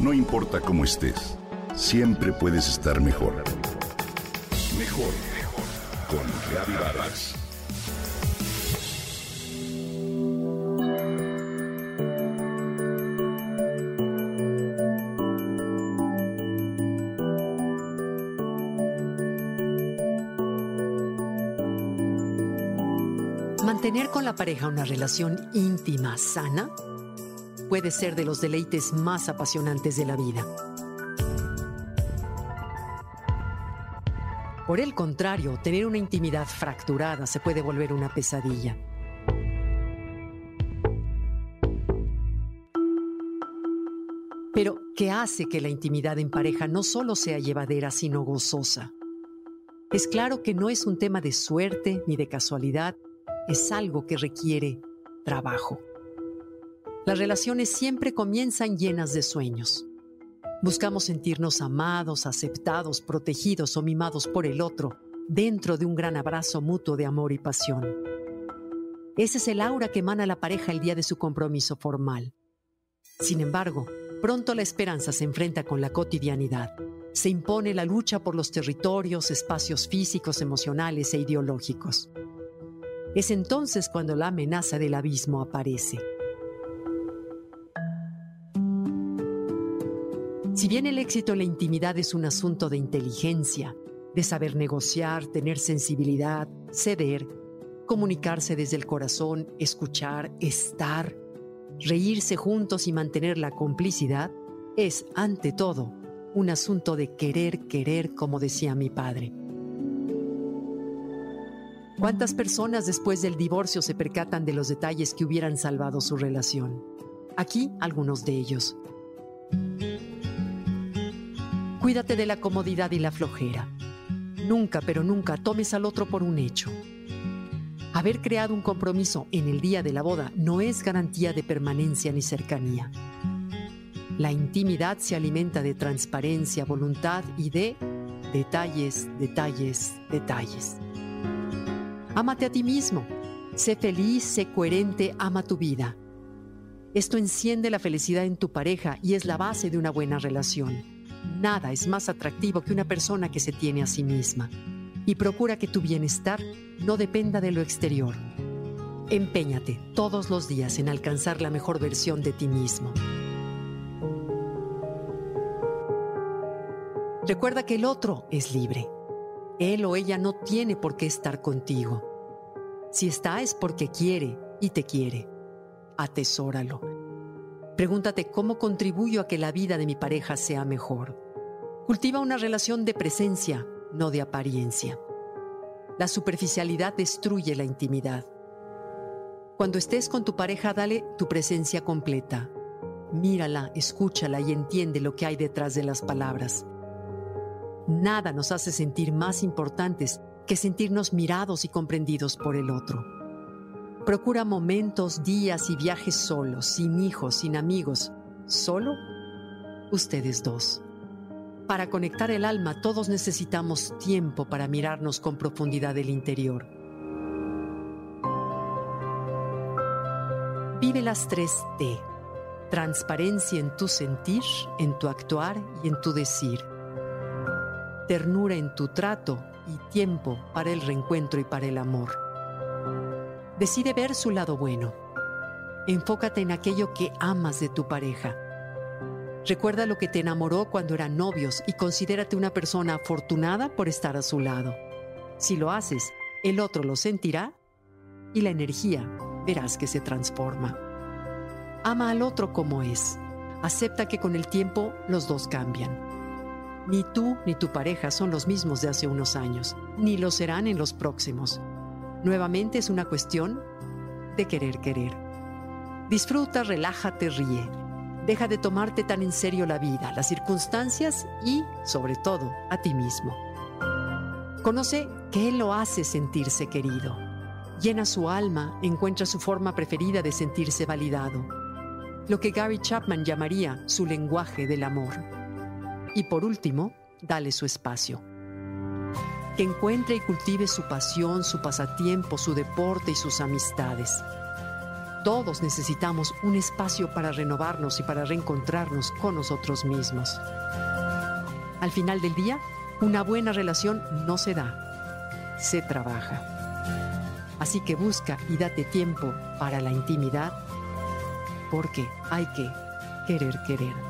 No importa cómo estés, siempre puedes estar mejor. Mejor, mejor. Con Reavivadas. Mantener con la pareja una relación íntima, sana, puede ser de los deleites más apasionantes de la vida. Por el contrario, tener una intimidad fracturada se puede volver una pesadilla. Pero, ¿qué hace que la intimidad en pareja no solo sea llevadera, sino gozosa? Es claro que no es un tema de suerte ni de casualidad, es algo que requiere trabajo. Las relaciones siempre comienzan llenas de sueños. Buscamos sentirnos amados, aceptados, protegidos o mimados por el otro, dentro de un gran abrazo mutuo de amor y pasión. Ese es el aura que emana la pareja el día de su compromiso formal. Sin embargo, pronto la esperanza se enfrenta con la cotidianidad. Se impone la lucha por los territorios, espacios físicos, emocionales e ideológicos. Es entonces cuando la amenaza del abismo aparece. Si bien el éxito en la intimidad es un asunto de inteligencia, de saber negociar, tener sensibilidad, ceder, comunicarse desde el corazón, escuchar, estar, reírse juntos y mantener la complicidad, es, ante todo, un asunto de querer, querer, como decía mi padre. ¿Cuántas personas después del divorcio se percatan de los detalles que hubieran salvado su relación? Aquí algunos de ellos. Cuídate de la comodidad y la flojera. Nunca, pero nunca tomes al otro por un hecho. Haber creado un compromiso en el día de la boda no es garantía de permanencia ni cercanía. La intimidad se alimenta de transparencia, voluntad y de detalles, detalles, detalles. Ámate a ti mismo. Sé feliz, sé coherente, ama tu vida. Esto enciende la felicidad en tu pareja y es la base de una buena relación. Nada es más atractivo que una persona que se tiene a sí misma. Y procura que tu bienestar no dependa de lo exterior. Empeñate todos los días en alcanzar la mejor versión de ti mismo. Recuerda que el otro es libre. Él o ella no tiene por qué estar contigo. Si está es porque quiere y te quiere. Atesóralo Pregúntate cómo contribuyo a que la vida de mi pareja sea mejor. Cultiva una relación de presencia, no de apariencia. La superficialidad destruye la intimidad. Cuando estés con tu pareja, dale tu presencia completa. Mírala, escúchala y entiende lo que hay detrás de las palabras. Nada nos hace sentir más importantes que sentirnos mirados y comprendidos por el otro. Procura momentos, días y viajes solos, sin hijos, sin amigos, solo ustedes dos. Para conectar el alma todos necesitamos tiempo para mirarnos con profundidad del interior. Vive las tres T. Transparencia en tu sentir, en tu actuar y en tu decir. Ternura en tu trato y tiempo para el reencuentro y para el amor. Decide ver su lado bueno. Enfócate en aquello que amas de tu pareja. Recuerda lo que te enamoró cuando eran novios y considérate una persona afortunada por estar a su lado. Si lo haces, el otro lo sentirá y la energía verás que se transforma. Ama al otro como es. Acepta que con el tiempo los dos cambian. Ni tú ni tu pareja son los mismos de hace unos años, ni lo serán en los próximos. Nuevamente es una cuestión de querer querer. Disfruta, relájate, ríe. Deja de tomarte tan en serio la vida, las circunstancias y, sobre todo, a ti mismo. Conoce qué lo hace sentirse querido. Llena su alma, encuentra su forma preferida de sentirse validado. Lo que Gary Chapman llamaría su lenguaje del amor. Y por último, dale su espacio que encuentre y cultive su pasión, su pasatiempo, su deporte y sus amistades. Todos necesitamos un espacio para renovarnos y para reencontrarnos con nosotros mismos. Al final del día, una buena relación no se da, se trabaja. Así que busca y date tiempo para la intimidad, porque hay que querer querer.